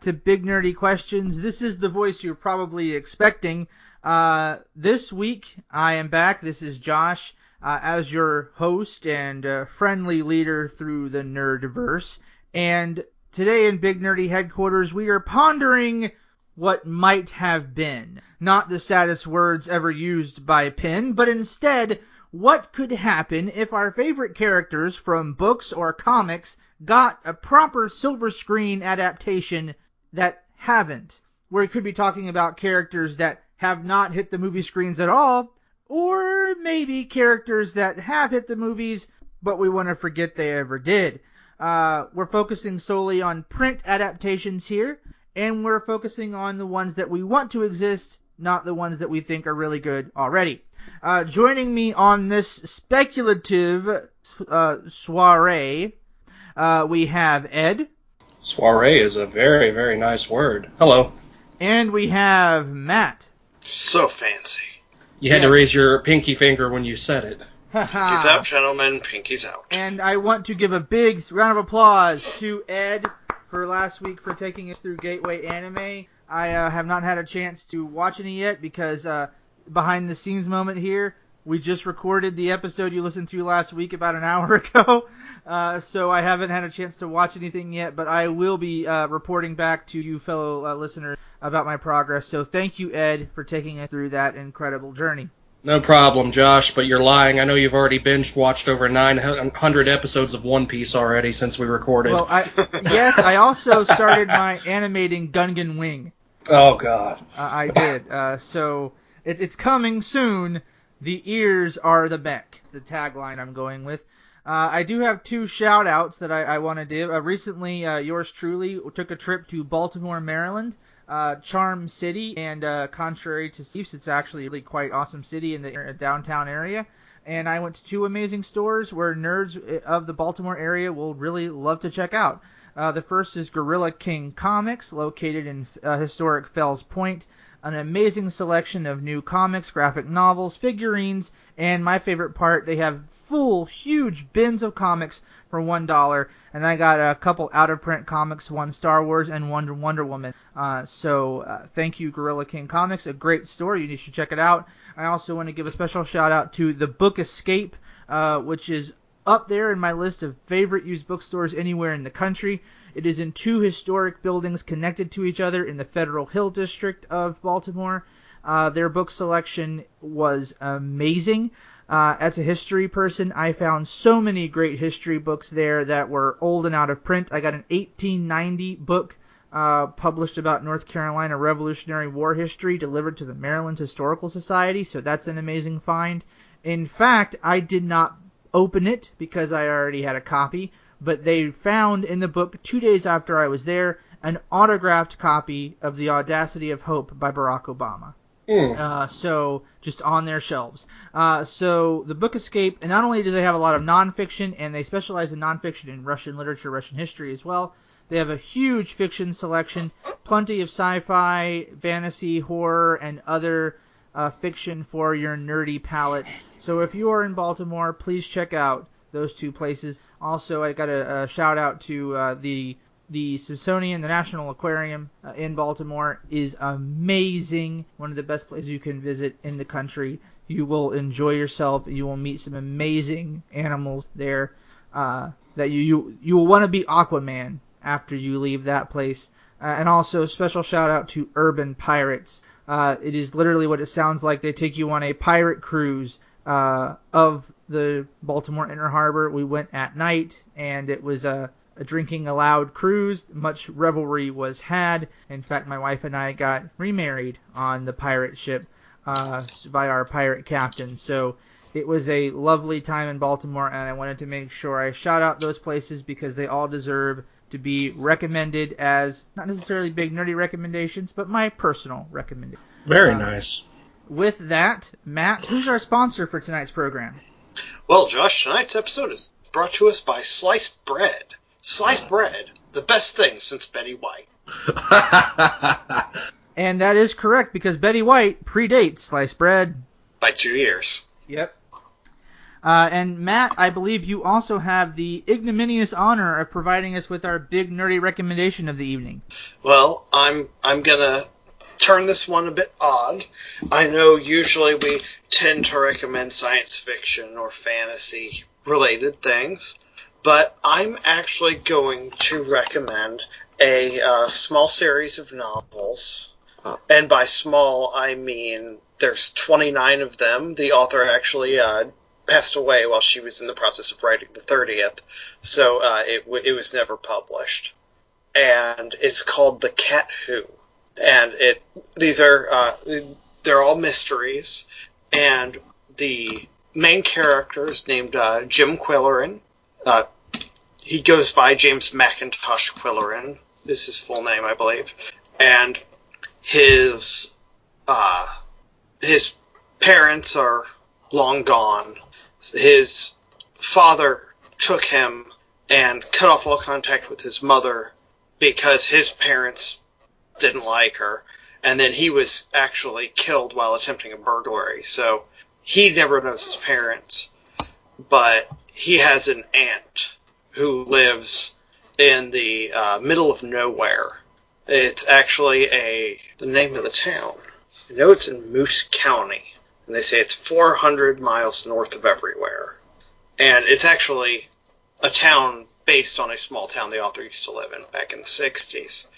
to Big Nerdy Questions. This is the voice you're probably expecting. Uh, this week I am back. This is Josh uh, as your host and uh, friendly leader through the Nerdverse. And today in Big Nerdy Headquarters, we are pondering what might have been. Not the saddest words ever used by pen, but instead, what could happen if our favorite characters from books or comics got a proper silver screen adaptation that haven't. We could be talking about characters that have not hit the movie screens at all, or maybe characters that have hit the movies, but we want to forget they ever did. Uh, we're focusing solely on print adaptations here, and we're focusing on the ones that we want to exist, not the ones that we think are really good already. Uh, joining me on this speculative uh, soiree uh, we have Ed. Soiree is a very, very nice word. Hello. And we have Matt. So fancy. You had yes. to raise your pinky finger when you said it. pinkies out, gentlemen. Pinkies out. And I want to give a big round of applause to Ed for last week for taking us through Gateway Anime. I uh, have not had a chance to watch any yet because uh, behind the scenes moment here, we just recorded the episode you listened to last week about an hour ago, uh, so I haven't had a chance to watch anything yet, but I will be uh, reporting back to you fellow uh, listeners about my progress. So thank you, Ed, for taking us through that incredible journey. No problem, Josh, but you're lying. I know you've already binge watched over 900 episodes of One Piece already since we recorded. Well, I, yes, I also started my animating Gundam Wing. Oh, God. Uh, I did. Uh, so it, it's coming soon the ears are the mech. the tagline I'm going with. Uh, I do have two shout outs that I, I want to do. Uh, recently, uh, yours truly took a trip to Baltimore, Maryland, uh, Charm City, and uh, contrary to Steve's, it's actually a really quite awesome city in the downtown area. And I went to two amazing stores where nerds uh, of the Baltimore area will really love to check out. the first is Gorilla King Comics, located in historic Fells Point an amazing selection of new comics, graphic novels, figurines, and my favorite part, they have full, huge bins of comics for one dollar. And I got a couple out of print comics, one Star Wars and one Wonder Woman. Uh, so uh, thank you, Gorilla King Comics, a great store. You should check it out. I also want to give a special shout out to the Book Escape, uh, which is up there in my list of favorite used bookstores anywhere in the country. It is in two historic buildings connected to each other in the Federal Hill District of Baltimore. Uh, their book selection was amazing. Uh, as a history person, I found so many great history books there that were old and out of print. I got an 1890 book uh, published about North Carolina Revolutionary War history delivered to the Maryland Historical Society, so that's an amazing find. In fact, I did not open it because I already had a copy, but they found in the book two days after I was there an autographed copy of The Audacity of Hope by Barack Obama. Mm. Uh, so just on their shelves. Uh, so the book Escape, and not only do they have a lot of nonfiction, and they specialize in nonfiction in Russian literature, Russian history as well. They have a huge fiction selection, plenty of sci-fi, fantasy, horror, and other uh, fiction for your nerdy palate. So if you are in Baltimore, please check out those two places. Also, I got a, a shout out to uh, the the Smithsonian, the National Aquarium uh, in Baltimore is amazing. One of the best places you can visit in the country. You will enjoy yourself. You will meet some amazing animals there. Uh, that you you you will want to be Aquaman after you leave that place. Uh, and also special shout out to Urban Pirates. Uh, it is literally what it sounds like. They take you on a pirate cruise uh, of the Baltimore Inner Harbor. We went at night, and it was a, a drinking allowed cruise. Much revelry was had. In fact, my wife and I got remarried on the pirate ship uh, by our pirate captain. So it was a lovely time in Baltimore, and I wanted to make sure I shout out those places because they all deserve to be recommended as not necessarily big nerdy recommendations, but my personal recommendation. Very uh, nice. With that, Matt, who's our sponsor for tonight's program? Well, Josh, tonight's episode is brought to us by Sliced Bread. Sliced bread, the best thing since Betty White. and that is correct because Betty White predates sliced bread by two years. Yep. Uh, and Matt, I believe you also have the ignominious honor of providing us with our big nerdy recommendation of the evening. Well, I'm I'm gonna turn this one a bit odd. I know usually we tend to recommend science fiction or fantasy related things, but I'm actually going to recommend a uh, small series of novels. And by small, I mean there's 29 of them. The author actually uh, passed away while she was in the process of writing the 30th, so uh, it, w- it was never published. And it's called The Cat Who. And it these are uh, they're all mysteries, and the main character is named uh, Jim Qwilleran. Uh, he goes by James Mackintosh Qwilleran. Is his full name, I believe, and his uh, his parents are long gone. His father took him and cut off all contact with his mother because his parents didn't like her, and then he was actually killed while attempting a burglary. So he never knows his parents, but he has an aunt who lives in the uh, middle of nowhere. It's actually a the name of the town. I know it's in Moose County, and they say it's 400 miles north of everywhere. And it's actually a town based on a small town the author used to live in back in the 60s.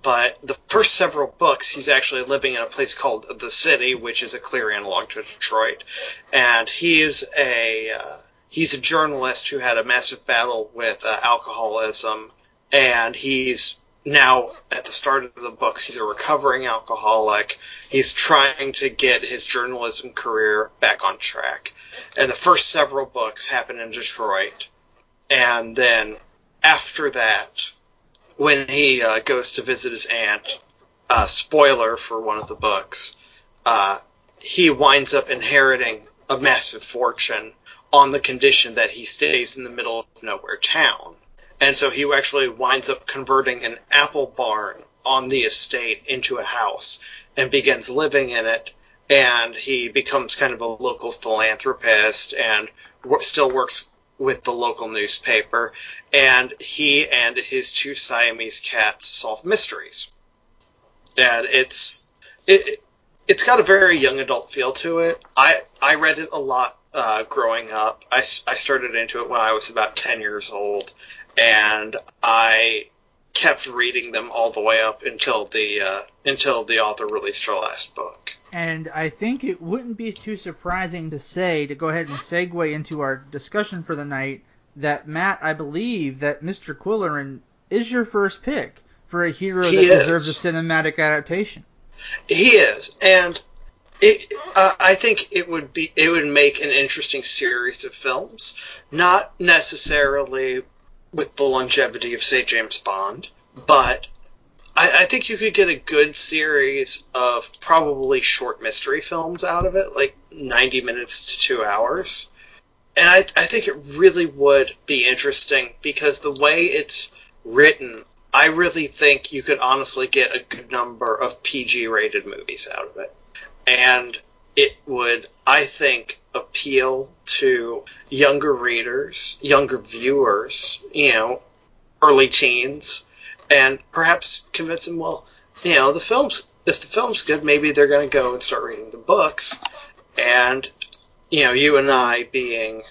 But the first several books, he's actually living in a place called the City, which is a clear analog to Detroit, and he's a uh, he's a journalist who had a massive battle with uh, alcoholism, and he's now at the start of the books he's a recovering alcoholic. He's trying to get his journalism career back on track. And the first several books happen in detroit. And then after that when he uh, goes to visit his aunt uh, spoiler for one of the books uh, he winds up inheriting a massive fortune on the condition that he stays in the middle of nowhere town and so he actually winds up converting an apple barn on the estate into a house and begins living in it. And he becomes kind of a local philanthropist and still works with the local newspaper. And he and his two Siamese cats solve mysteries. And it's it, it's got a very young adult feel to it. I I read it a lot uh, growing up. I, I started into it when I was about ten years old, and I kept reading them all the way up until the uh, until the author released her last book. And I think it wouldn't be too surprising to say to go ahead and segue into our discussion for the night that Matt, I believe that Mr. Qwilleran is your first pick for a hero He that is. deserves a cinematic adaptation. He is, and it, uh, I think it would be it would make an interesting series of films, not necessarily with the longevity of say James Bond, but I, I think you could get a good series of probably short mystery films out of it, like ninety minutes to two hours. And I, I think it really would be interesting because the way it's written, I really think you could honestly get a good number of PG rated movies out of it. And it would, I think, appeal to younger readers, younger viewers, you know, early teens, and perhaps convince them, well, you know, the film's, if the film's good, maybe they're going to go and start reading the books. And, you know, you and I being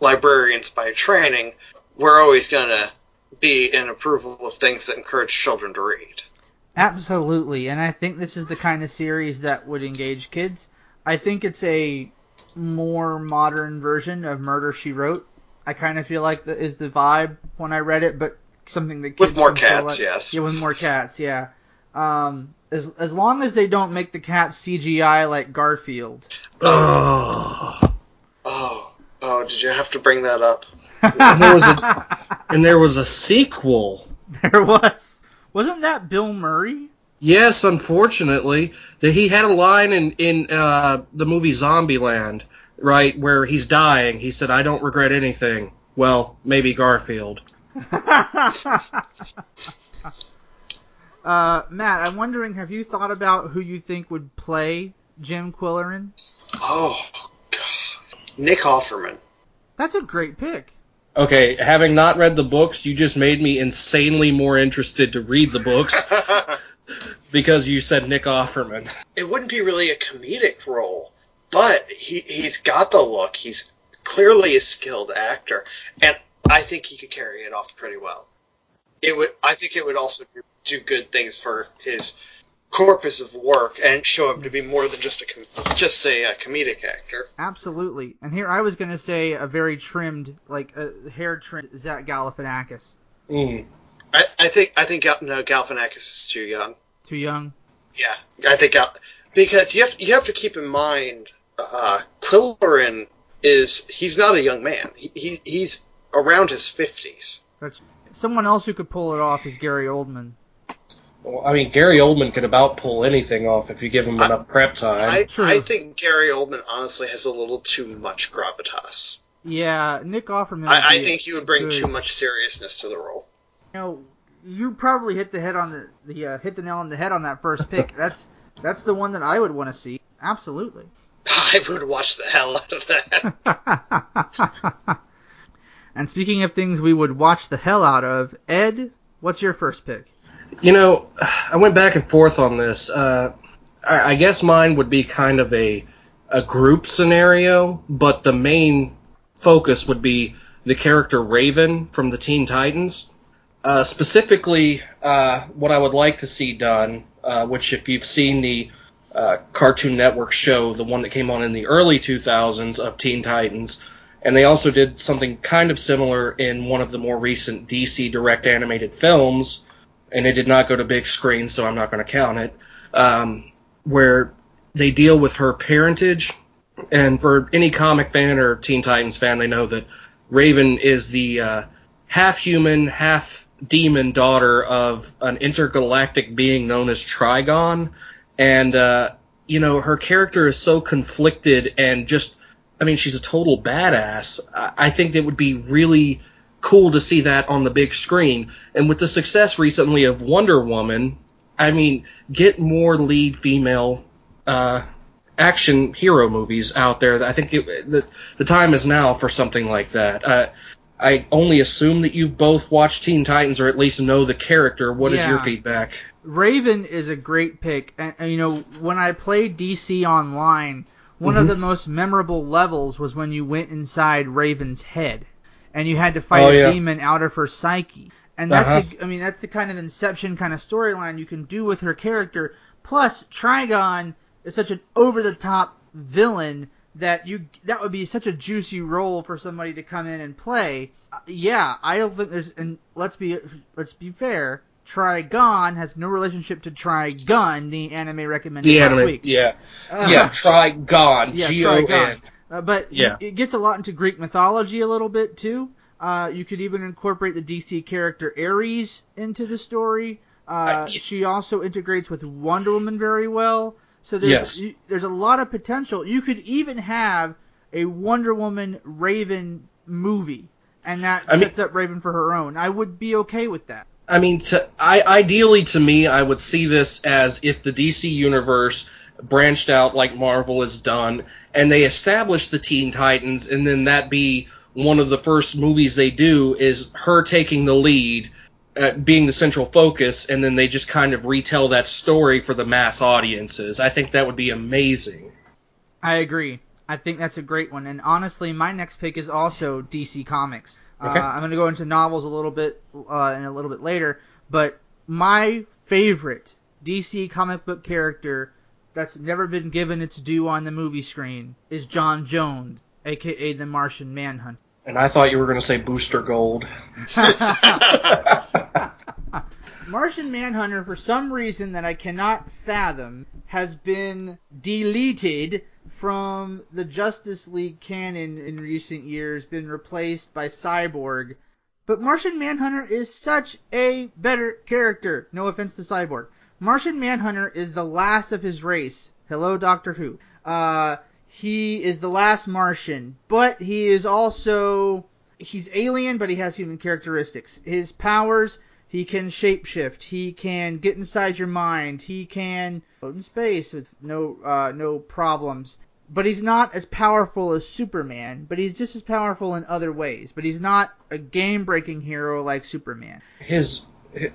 librarians by training, we're always going to be in approval of things that encourage children to read. Absolutely, and I think this is the kind of series that would engage kids. I think it's a more modern version of Murder She Wrote. I kind of feel like that is the vibe when I read it, but something that kids With more cats, like- yes. Yeah, with more cats, yeah. Um, as as long as they don't make the cats CGI like Garfield. Oh. Oh, oh, did you have to bring that up? And there was a and there was a sequel. there was. Wasn't that Bill Murray? Yes, unfortunately, that he had a line in in uh, the movie Zombieland, right, where he's dying. He said, "I don't regret anything." Well, maybe Garfield. uh, Matt, I'm wondering, have you thought about who you think would play Jim Qwilleran? Oh, God. Nick Offerman. That's a great pick. Okay, having not read the books, you just made me insanely more interested to read the books because you said Nick Offerman. it wouldn't be really a comedic role, but he he's got the look. He's clearly a skilled actor, and I think he could carry it off pretty well. It would. I think it would also do, do good things for his corpus of work and show him to be more than just a com- just a, uh comedic actor. Absolutely. And here I was gonna say a very trimmed, like a hair trimmed Zach Galifianakis. Mm. I, I think I think no Galifianakis is too young. Too young. Yeah, I think Gal- because you have you have to keep in mind uh, Qwilleran is he's not a young man. He, he he's around his fifties. That's someone else who could pull it off is Gary Oldman. Well, I mean, Gary Oldman could about pull anything off if you give him enough prep time. I, I think Gary Oldman honestly has a little too much gravitas. Yeah, Nick Offerman. I, I think he would bring good. too much seriousness to the role. You know, you probably hit the head on the the uh, hit the nail on the head on that first pick. that's that's the one that I would want to see. Absolutely. I would watch the hell out of that. and speaking of things we would watch the hell out of, Ed, what's your first pick? You know, I went back and forth on this. Uh, I, I guess mine would be kind of a a group scenario, but the main focus would be the character Raven from the Teen Titans. Uh, specifically, uh, what I would like to see done, uh, which if you've seen the uh, Cartoon Network show, the one that came on in the early 2000s of Teen Titans, and they also did something kind of similar in one of the more recent DC direct animated films, and it did not go to big screen, so I'm not going to count it, um, where they deal with her parentage. And for any comic fan or Teen Titans fan, they know that Raven is the uh, half human, half demon daughter of an intergalactic being known as Trigon. And, uh, you know, her character is so conflicted and just, I mean, she's a total badass. I, think it would be really cool to see that on the big screen. And with the success recently of Wonder Woman, I mean, get more lead female uh, action hero movies out there. I think it, the the time is now for something like that. Uh, I only assume that you've both watched Teen Titans or at least know the character. What is your feedback? Raven is a great pick, and, and, you know when I played DC Online, one of Mhm. the most memorable levels was when you went inside Raven's head, and you had to fight Oh, a yeah. demon out of her psyche. And that's, Uh-huh. the, I mean, that's the kind of Inception kind of storyline you can do with her character. Plus, Trigon is such an over-the-top villain that you that would be such a juicy role for somebody to come in and play. Uh, Yeah, I don't think there's. And let's be let's be fair. Trigon has no relationship to Trigun, the anime recommended The last anime, week. yeah, Uh, yeah, Trigon, yeah, G O N. Uh, but Yeah. it gets a lot into Greek mythology a little bit too. Uh, you could even incorporate the DC character Ares into the story. Uh, Uh, she also integrates with Wonder Woman very well. So there's Yes. you, there's a lot of potential. You could even have a Wonder Woman Raven movie, and that I mean- sets up Raven for her own. I would be okay with that. I mean, to, I ideally to me, I would see this as if the DC universe branched out like Marvel has done, and they established the Teen Titans, and then that be one of the first movies they do is her taking the lead, uh, being the central focus, and then they just kind of retell that story for the mass audiences. I think that would be amazing. I agree. I think that's a great one. And honestly, my next pick is also DC Comics. Okay. Uh, I'm going to go into novels a little bit uh, in a little bit later, but my favorite DC comic book character that's never been given its due on the movie screen is John Jones, aka the Martian Manhunt. And I thought you were going to say Booster Gold. Martian Manhunter, for some reason that I cannot fathom, has been deleted from the Justice League canon in recent years, been replaced by Cyborg. But Martian Manhunter is such a better character. No offense to Cyborg. Martian Manhunter is the last of his race. Hello, Doctor Who. Uh, he is the last Martian, but he is also he's alien, but he has human characteristics. His powers he can shapeshift. He can get inside your mind. He can float in space with no uh, no problems. But he's not as powerful as Superman, but he's just as powerful in other ways. But he's not a game-breaking hero like Superman. His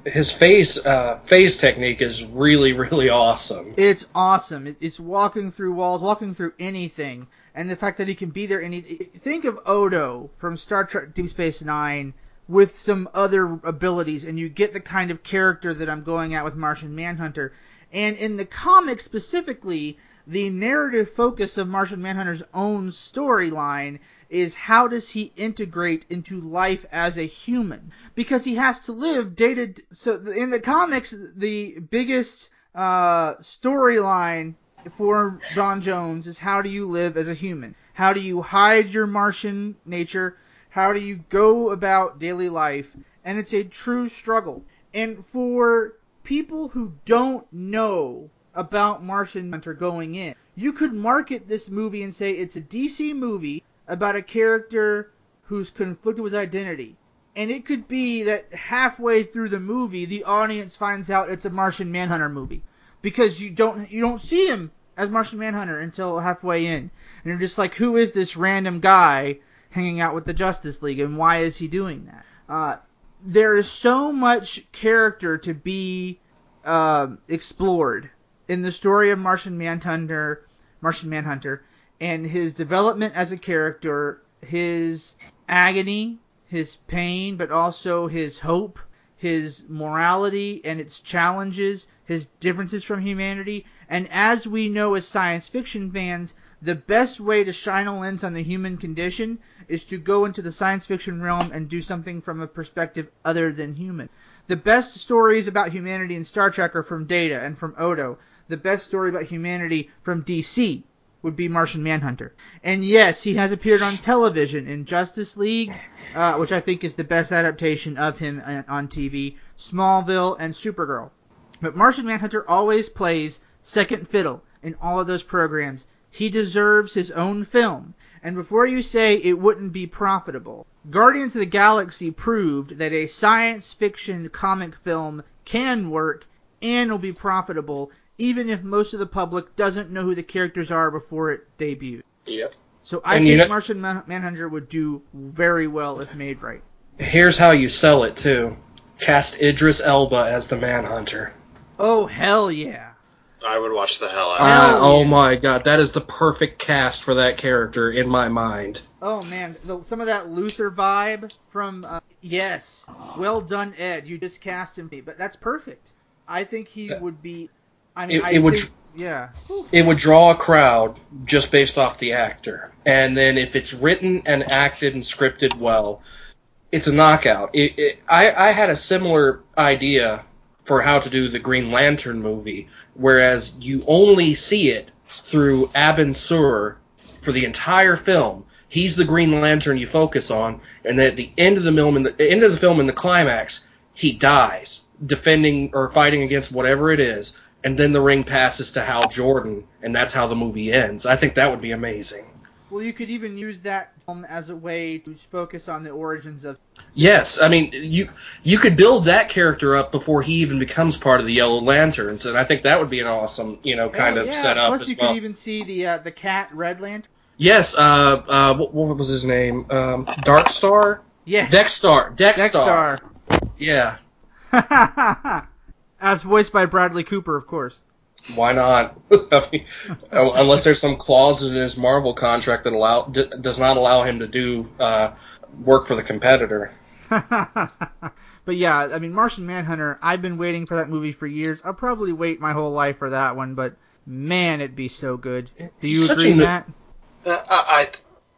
his phase uh, phase technique is really really awesome. It's awesome. It's walking through walls, walking through anything, and the fact that he can be there. Any think of Odo from Star Trek Deep Space Nine with some other abilities, and you get the kind of character that I'm going at with Martian Manhunter. And in the comics specifically, the narrative focus of Martian Manhunter's own storyline is how does he integrate into life as a human? Because he has to live dated so in the comics the biggest uh, storyline for John Jones is how do you live as a human? How do you hide your Martian nature? How do you go about daily life? And it's a true struggle. And for people who don't know about Martian Hunter going in, you could market this movie and say it's a DC movie about a character who's conflicted with identity. And it could be that halfway through the movie, the audience finds out it's a Martian Manhunter movie because you don't you don't see him as Martian Manhunter until halfway in, and you're just like, who is this random guy hanging out with the Justice League, and why is he doing that? Uh, there is so much character to be um explored in the story of Martian Manhunter, Martian Manhunter, and his development as a character, his agony, his pain, but also his hope, his morality and its challenges, his differences from humanity, and as we know as science fiction fans, the best way to shine a lens on the human condition is to go into the science fiction realm and do something from a perspective other than human. The best stories about humanity in Star Trek are from Data and from Odo. The best story about humanity from DC would be Martian Manhunter. And yes, he has appeared on television in Justice League, uh, which I think is the best adaptation of him on- TV, Smallville, and Supergirl. But Martian Manhunter always plays second fiddle in all of those programs. He deserves his own film. And before you say it wouldn't be profitable, Guardians of the Galaxy proved that a science fiction comic film can work and will be profitable, even if most of the public doesn't know who the characters are before it debuts. Yep. So I And you think know- Martian Man- Manhunter would do very well if made right. Here's how you sell it too. Cast Idris Elba as the Manhunter. Oh hell yeah! I would watch the hell out of Uh, Hell oh yeah. my god, that is the perfect cast for that character in my mind. Oh man, the, some of that Luther vibe from uh, yes, well done, Ed. You just cast him, but that's perfect. I think he That- would be. I mean, It- I it would think, yeah. It would draw a crowd just based off the actor. And then if it's written and acted and scripted well, it's a knockout. It, it, I, I had a similar idea for how to do the Green Lantern movie, whereas you only see it through Abin Sur for the entire film. He's the Green Lantern you focus on, and then at the end of the film, in the end of the film, in the climax, he dies defending or fighting against whatever it is, and then the ring passes to Hal Jordan, and that's how the movie ends. I think that would be amazing. Well, you could even use that film as a way to focus on the origins of. Yes, I mean you you could build that character up before he even becomes part of the Yellow Lanterns, and I think that would be an awesome you know kind Oh, of yeah. setup Plus, as you well. could even see the uh, the cat Red Lantern. Yes, uh, uh, what, what was his name? Um, Dark Star, Yes, Dex-Starr, Dex-Starr. Dex-Starr. Yeah, As voiced by Bradley Cooper, of course. why not? I mean, unless there's some clause in his Marvel contract that allow d- does not allow him to do uh, work for the competitor. but yeah, I mean, Martian Manhunter. I've been waiting for that movie for years. I'll probably wait my whole life for that one, but man, it'd be so good. Do you He's such agree, a no- Matt? Uh, I,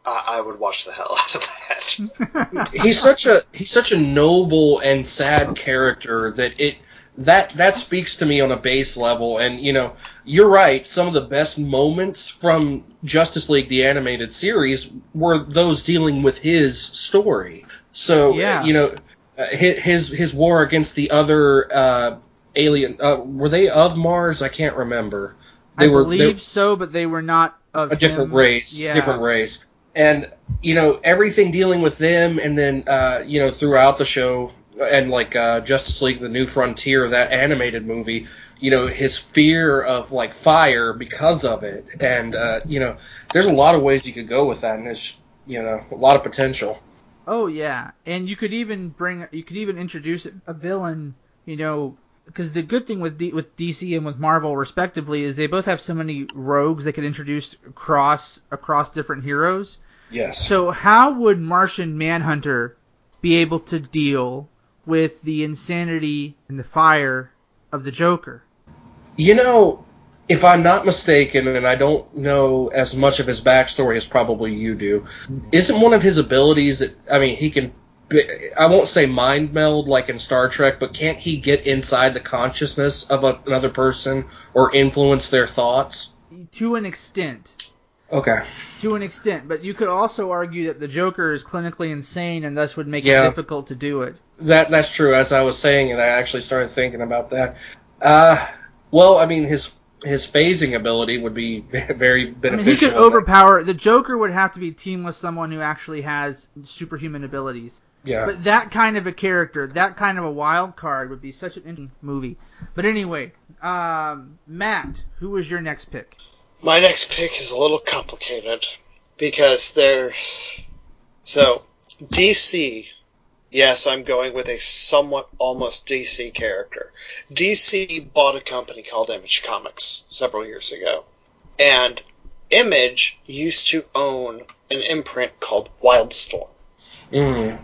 I I would watch the hell out of that. he's such a he's such a noble and sad character that it that that speaks to me on a base level and you know you're right some of the best moments from Justice League the animated series were those dealing with his story so Yeah. you know uh, his his war against the other uh, alien uh, were they of Mars I can't remember they I were believe they, so, but they were not of a different him. race, Yeah. different race, and you know everything dealing with them, and then uh, you know throughout the show, and like uh, Justice League: The New Frontier, that animated movie, you know, his fear of like fire because of it, and uh, you know, there's a lot of ways you could go with that, and there's you know a lot of potential. Oh yeah, and you could even bring you could even introduce a villain, you know, because the good thing with D, with DC and with Marvel respectively is they both have so many rogues they could introduce across across different heroes. Yes. So how would Martian Manhunter be able to deal with the insanity and the fire of the Joker? You know, if I'm not mistaken, and I don't know as much of his backstory as probably you do, isn't one of his abilities that I mean he can I won't say mind meld like in Star Trek, but can't he get inside the consciousness of a, another person or influence their thoughts? To an extent. Okay. To an extent, but you could also argue that the Joker is clinically insane and thus would make Yeah. it difficult to do it. That that's true. As I was saying and I actually started thinking about that. Uh, well, I mean his his phasing ability would be very I mean, beneficial. he could overpower. The Joker would have to be teamed with someone who actually has superhuman abilities. Yeah. But that kind of a character, that kind of a wild card, would be such an interesting movie. But anyway, um, Matt, who was your next pick? My next pick is a little complicated because there's so DC. Yes, I'm going with a somewhat almost DC character. DC bought a company called Image Comics several years ago, and Image used to own an imprint called Wildstorm. Mm.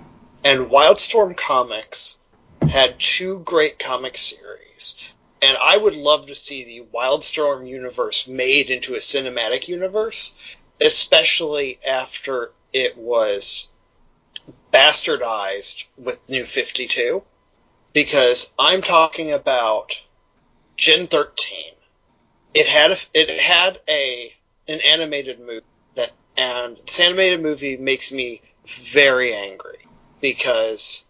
And Wildstorm Comics had two great comic series. And I would love to see the Wildstorm universe made into a cinematic universe, especially after it was bastardized with New 52. Because I'm talking about Gen 13. It had a, it had a an animated movie that and this animated movie makes me very angry because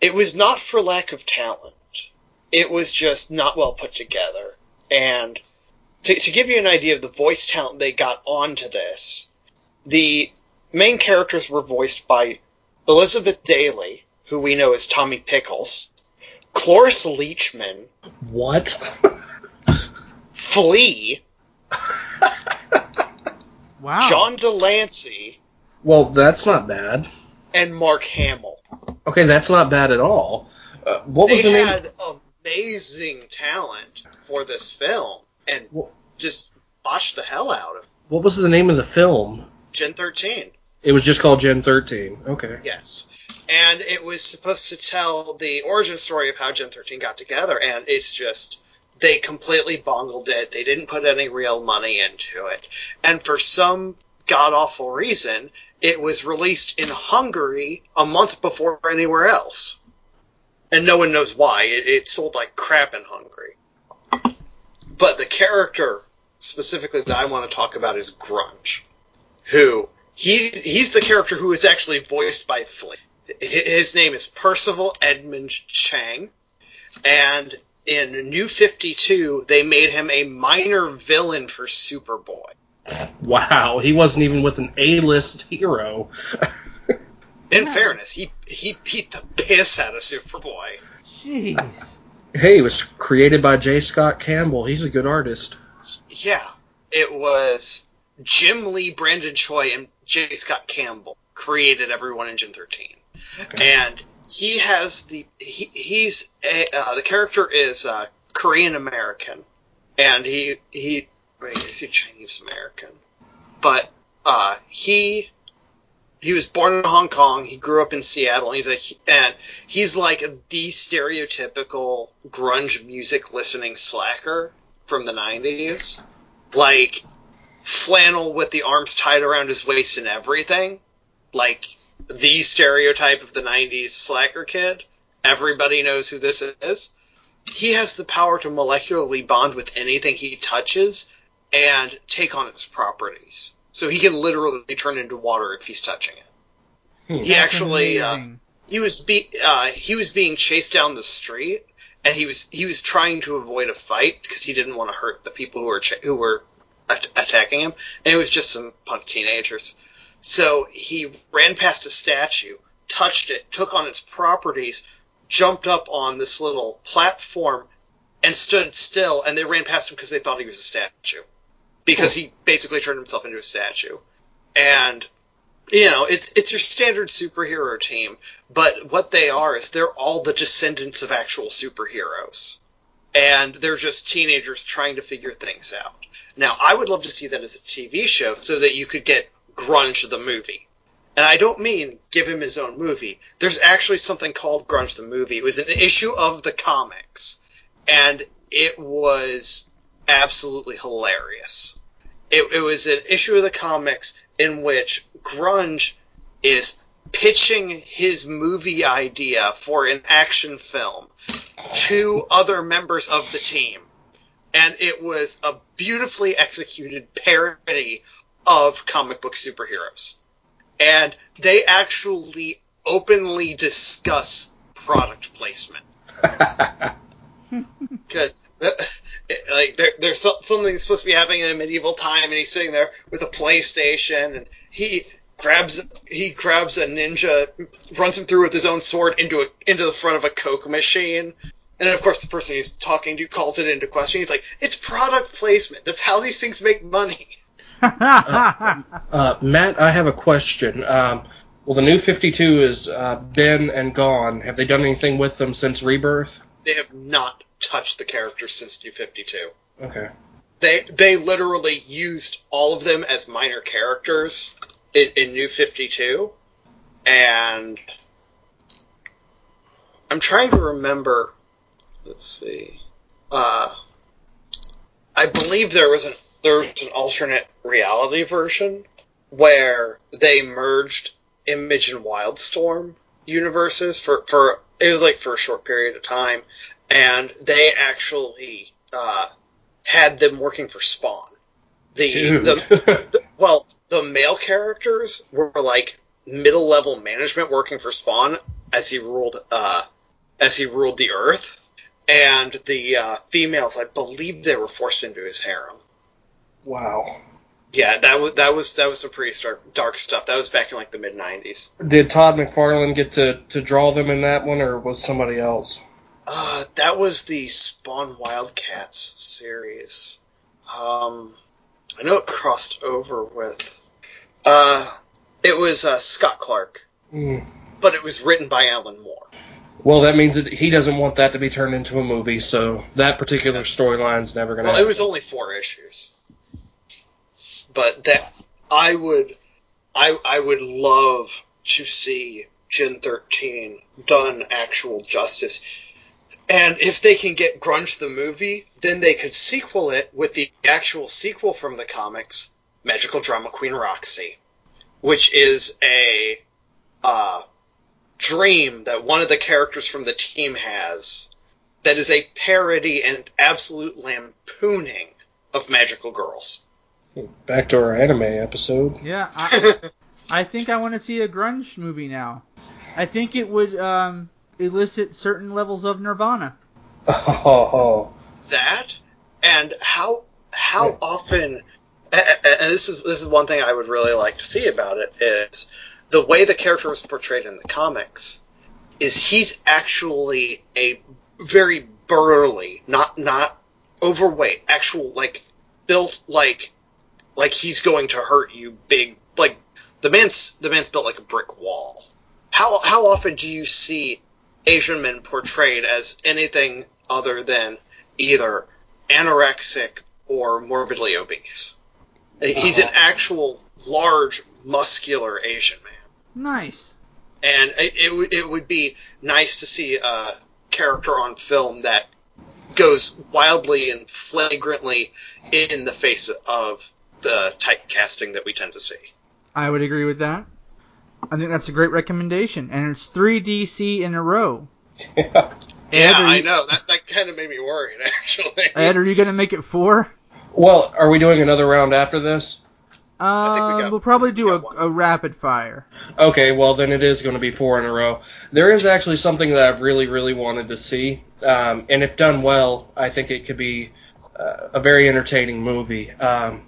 it was not for lack of talent. It was just not well put together. And to, to give you an idea of the voice talent they got onto this, the main characters were voiced by Elizabeth Daily, who we know as Tommy Pickles, Cloris Leachman, What? Flea, Wow. John de Lancie, well, that's not bad. and Mark Hamill. Okay, that's not bad at all. Uh, what was they the name? had amazing talent for this film and just botched the hell out of it. What was the name of the film? Gen 13. It was just called Gen 13. Okay. Yes. And it was supposed to tell the origin story of how Gen 13 got together, and it's just. They completely bungled it. They didn't put any real money into it. And for some god awful reason, it was released in Hungary a month before anywhere else. And no one knows why. It, it sold like crap in Hungary. But the character specifically that I want to talk about is Grunge, who he's he's the character who is actually voiced by Flea. His name is Percival Edmund Chang, and in New Fifty Two they made him a minor villain for Superboy. Wow, he wasn't even with an A-list hero. In Yeah. fairness, he he beat the piss out of Superboy. Jeez. hey, it was created by J. Scott Campbell. He's a good artist. Yeah, it was Jim Lee, Brandon Choi, and J. Scott Campbell created everyone in Gen 13, and he has the he, he's a, uh, the character is uh, Korean American, and he he wait is he Chinese American, but uh, he he was born in Hong Kong. He grew up in Seattle. And he's a and he's like the stereotypical grunge music listening slacker from the '90s, like flannel with the arms tied around his waist and everything, like the stereotype of the '90s slacker kid. Everybody knows who this is. He has the power to molecularly bond with anything he touches and take on its properties. So he can literally turn into water if he's touching it. Hmm. He actually uh, he was be uh, he was being chased down the street, and he was he was trying to avoid a fight because he didn't want to hurt the people who were ch- who were at- attacking him, and it was just some punk teenagers. So he ran past a statue, touched it, took on its properties, jumped up on this little platform and stood still, and they ran past him because they thought he was a statue. Because he basically turned himself into a statue. And, you know, it's, it's your standard superhero team, but what they are is they're all the descendants of actual superheroes. And they're just teenagers trying to figure things out. Now, I would love to see that as a TV show so that you could get Grunge the movie. And I don't mean give him his own movie. There's actually something called Grunge the movie. It was an issue of the comics, and it was absolutely hilarious. It, it was an issue of the comics in which Grunge is pitching his movie idea for an action film to other members of the team. And it was a beautifully executed parody of comic book superheroes and they actually openly discuss product placement because uh, like there, there's something supposed to be happening in a medieval time and he's sitting there with a playstation and he grabs he grabs a ninja runs him through with his own sword into a into the front of a coke machine and of course the person he's talking to calls it into question he's like it's product placement that's how these things make money uh, uh, Matt, I have a question. Um, well, the new 52 is uh, been and gone. Have they done anything with them since Rebirth? They have not touched the characters since New 52. Okay. They they literally used all of them as minor characters in, in New 52, and I'm trying to remember. Let's see. Uh, I believe there was an there's an alternate reality version where they merged Image and Wildstorm universes for for it was like for a short period of time, and they actually uh, had them working for Spawn. The, the, the well, the male characters were like middle level management working for Spawn as he ruled uh, as he ruled the Earth, and the uh, females, I believe, they were forced into his harem. Wow. Yeah, that was that was that was some pretty dark, dark stuff. That was back in like the mid '90s. Did Todd McFarlane get to, to draw them in that one, or was somebody else? Uh, that was the Spawn Wildcats series. Um, I know it crossed over with. Uh, it was uh, Scott Clark, mm. but it was written by Alan Moore. Well, that means that he doesn't want that to be turned into a movie, so that particular storyline's never going to. Well, happen. it was only four issues but that I would I I would love to see Gen 13 done actual justice. And if they can get Grunge the movie, then they could sequel it with the actual sequel from the comics, Magical Drama Queen Roxy, which is a uh, dream that one of the characters from the team has that is a parody and absolute lampooning of magical girls. Back to our anime episode. Yeah, I, I think I want to see a grunge movie now. I think it would um, elicit certain levels of Nirvana. Oh, that and how how yeah. often and this is this is one thing I would really like to see about it is the way the character was portrayed in the comics is he's actually a very burly, not not overweight, actual like built like like he's going to hurt you big like the man's the man's built like a brick wall. How how often do you see Asian men portrayed as anything other than either anorexic or morbidly obese? Uh-huh. He's an actual large, muscular Asian man. Nice. And it, it it would be nice to see a character on film that goes wildly and flagrantly in the face of the typecasting that we tend to see. I would agree with that. I think that's a great recommendation, and it's three DC in a row. Yeah, yeah I know that that kind of made me worried actually. Ed, are you going to make it four? Well, are we doing another round after this? Um, we will probably do a, a, rapid fire. Okay, well then it is going to be four in a row. There is actually something that I've really, really wanted to see, um, and if done well, I think it could be uh, a very entertaining movie. Um,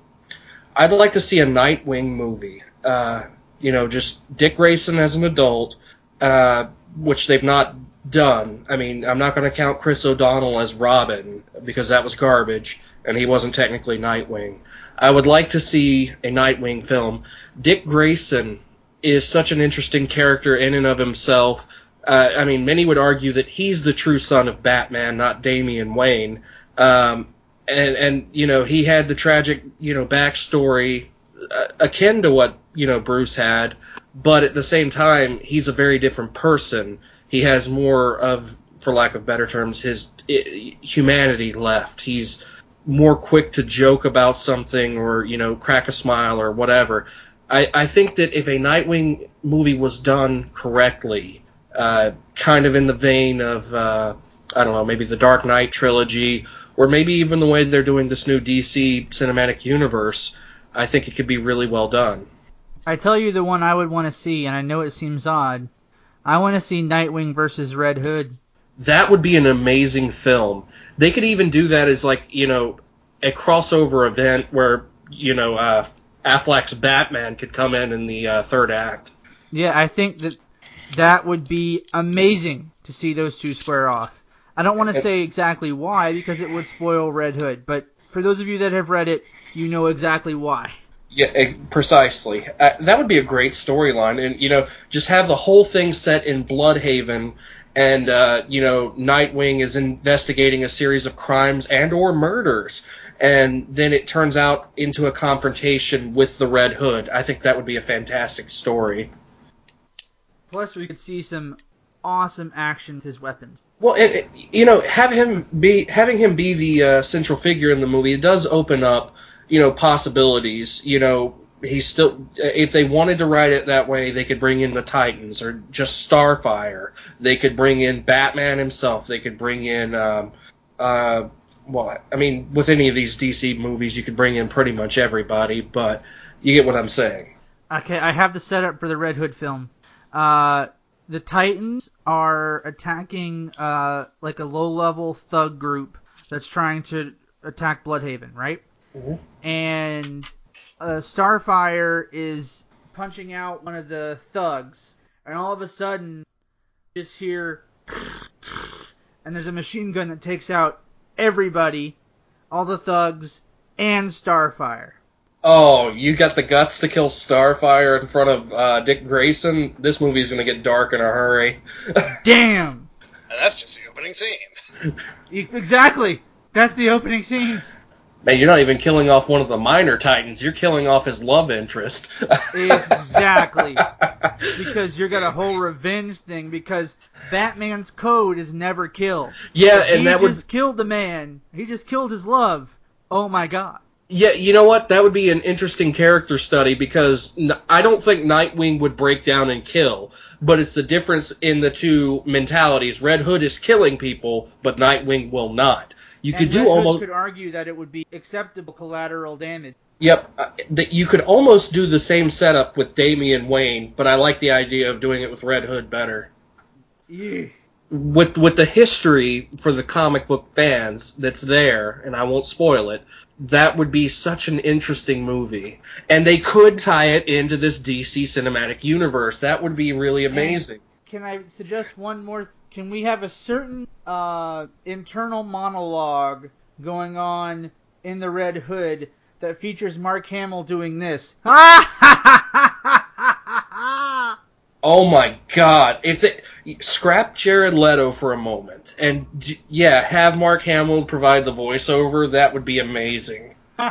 I'd like to see a Nightwing movie. Uh, you know, just Dick Grayson as an adult, uh, which they've not done. I mean, I'm not going to count Chris O'Donnell as Robin because that was garbage and he wasn't technically Nightwing. I would like to see a Nightwing film. Dick Grayson is such an interesting character in and of himself. Uh, I mean, many would argue that he's the true son of Batman, not Damian Wayne. Um, and and you know he had the tragic you know backstory uh, akin to what you know Bruce had, but at the same time he's a very different person. He has more of, for lack of better terms, his humanity left. He's more quick to joke about something or you know crack a smile or whatever. I, I think that if a Nightwing movie was done correctly, uh, kind of in the vein of uh, I don't know maybe the Dark Knight trilogy or maybe even the way they're doing this new DC cinematic universe, I think it could be really well done. I tell you the one I would want to see, and I know it seems odd. I want to see Nightwing versus Red Hood. That would be an amazing film. They could even do that as like you know a crossover event where you know uh, Affleck's Batman could come in in the uh, third act. Yeah, I think that that would be amazing to see those two square off. I don't want to say exactly why because it would spoil Red Hood, but for those of you that have read it, you know exactly why. Yeah, precisely. Uh, that would be a great storyline, and you know, just have the whole thing set in Blüdhaven, and uh, you know, Nightwing is investigating a series of crimes and or murders, and then it turns out into a confrontation with the Red Hood. I think that would be a fantastic story. Plus, we could see some awesome action with his weapons. Well, it, it, you know, have him be having him be the uh, central figure in the movie. It does open up, you know, possibilities. You know, he's still if they wanted to write it that way, they could bring in the Titans or just Starfire. They could bring in Batman himself. They could bring in, um, uh, well, I mean, with any of these DC movies, you could bring in pretty much everybody. But you get what I'm saying. Okay, I have the setup for the Red Hood film. Uh, the Titans are attacking uh, like a low level thug group that's trying to attack Blüdhaven, right? Mm-hmm. And uh, Starfire is punching out one of the thugs, and all of a sudden, just hear, and there's a machine gun that takes out everybody, all the thugs, and Starfire. Oh, you got the guts to kill Starfire in front of uh, Dick Grayson? This movie's going to get dark in a hurry. Damn! And that's just the opening scene. exactly. That's the opening scene. Man, you're not even killing off one of the minor titans. You're killing off his love interest. exactly. Because you're got a whole revenge thing. Because Batman's code is never kill. Yeah, and he that just would killed the man. He just killed his love. Oh my god. Yeah, you know what? That would be an interesting character study because I don't think Nightwing would break down and kill, but it's the difference in the two mentalities. Red Hood is killing people, but Nightwing will not. You and could do Hood almost. could argue that it would be acceptable collateral damage. Yep, uh, that you could almost do the same setup with Damian Wayne, but I like the idea of doing it with Red Hood better. Yeah. With with the history for the comic book fans that's there, and I won't spoil it, that would be such an interesting movie. And they could tie it into this DC cinematic universe. That would be really amazing. Can I suggest one more? Can we have a certain uh, internal monologue going on in the Red Hood that features Mark Hamill doing this? Oh my God! It's a, scrap Jared Leto for a moment, and yeah, have Mark Hamill provide the voiceover. That would be amazing. oh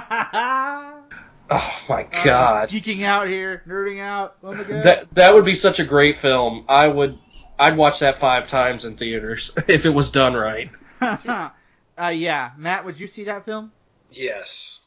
my God! Uh, geeking out here, nerding out. Oh my God! That that would be such a great film. I would, I'd watch that five times in theaters if it was done right. uh, yeah, Matt, would you see that film? Yes,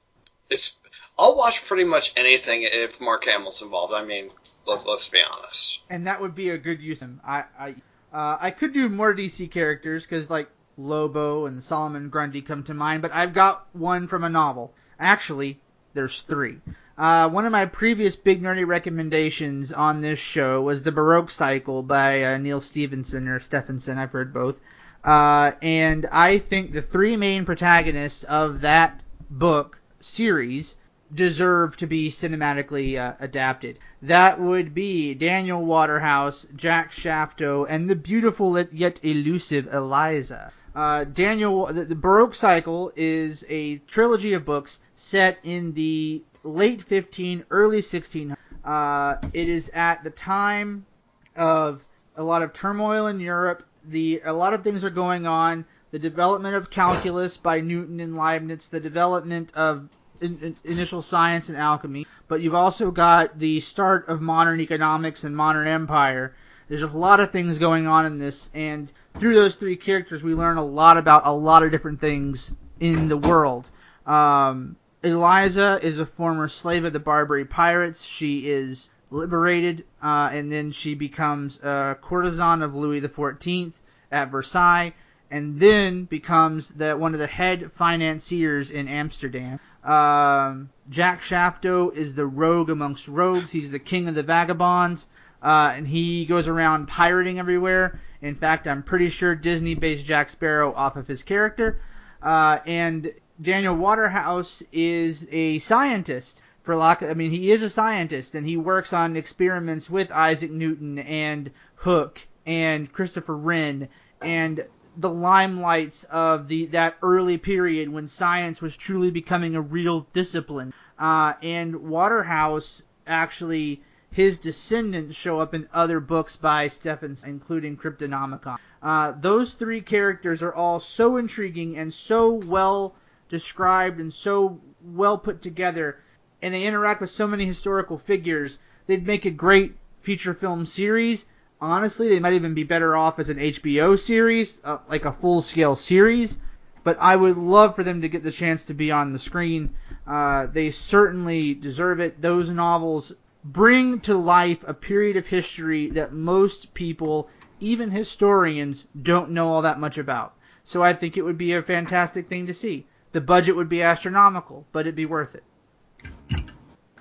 it's. I'll watch pretty much anything if Mark Hamill's involved. I mean, let's, let's be honest. And that would be a good use of him. I I uh, I could do more DC characters because like Lobo and Solomon Grundy come to mind, but I've got one from a novel. Actually, there's three. Uh, one of my previous big nerdy recommendations on this show was the Baroque Cycle by uh, Neal Stephenson or Stephenson. I've heard both. Uh, and I think the three main protagonists of that book series deserve to be cinematically uh, adapted. That would be Daniel Waterhouse, Jack Shaftoe, and the beautiful yet elusive Eliza. Uh, Daniel, the, the Baroque Cycle is a trilogy of books set in the late 15, early 16. Uh, it is at the time of a lot of turmoil in Europe. The a lot of things are going on. The development of calculus by Newton and Leibniz, the development of in, in, initial science and alchemy, but you've also got the start of modern economics and modern empire. There's a lot of things going on in this, and through those three characters, we learn a lot about a lot of different things in the world. Um, Eliza is a former slave of the Barbary pirates. She is liberated, uh, and then she becomes a courtesan of Louis XIV at Versailles, and then becomes the one of the head financiers in Amsterdam. Um, Jack Shaftoe is the rogue amongst rogues. He's the king of the vagabonds, uh, and he goes around pirating everywhere. In fact, I'm pretty sure Disney based Jack Sparrow off of his character. Uh, and Daniel Waterhouse is a scientist. For lack, I mean, he is a scientist, and he works on experiments with Isaac Newton and Hooke and Christopher Wren and the limelights of the that early period when science was truly becoming a real discipline. Uh, and Waterhouse actually his descendants show up in other books by Stephenson, including Cryptonomicon. Uh, those three characters are all so intriguing and so well described and so well put together, and they interact with so many historical figures. They'd make a great feature film series. Honestly, they might even be better off as an HBO series, uh, like a full scale series. But I would love for them to get the chance to be on the screen. Uh, they certainly deserve it. Those novels bring to life a period of history that most people, even historians, don't know all that much about. So I think it would be a fantastic thing to see. The budget would be astronomical, but it'd be worth it.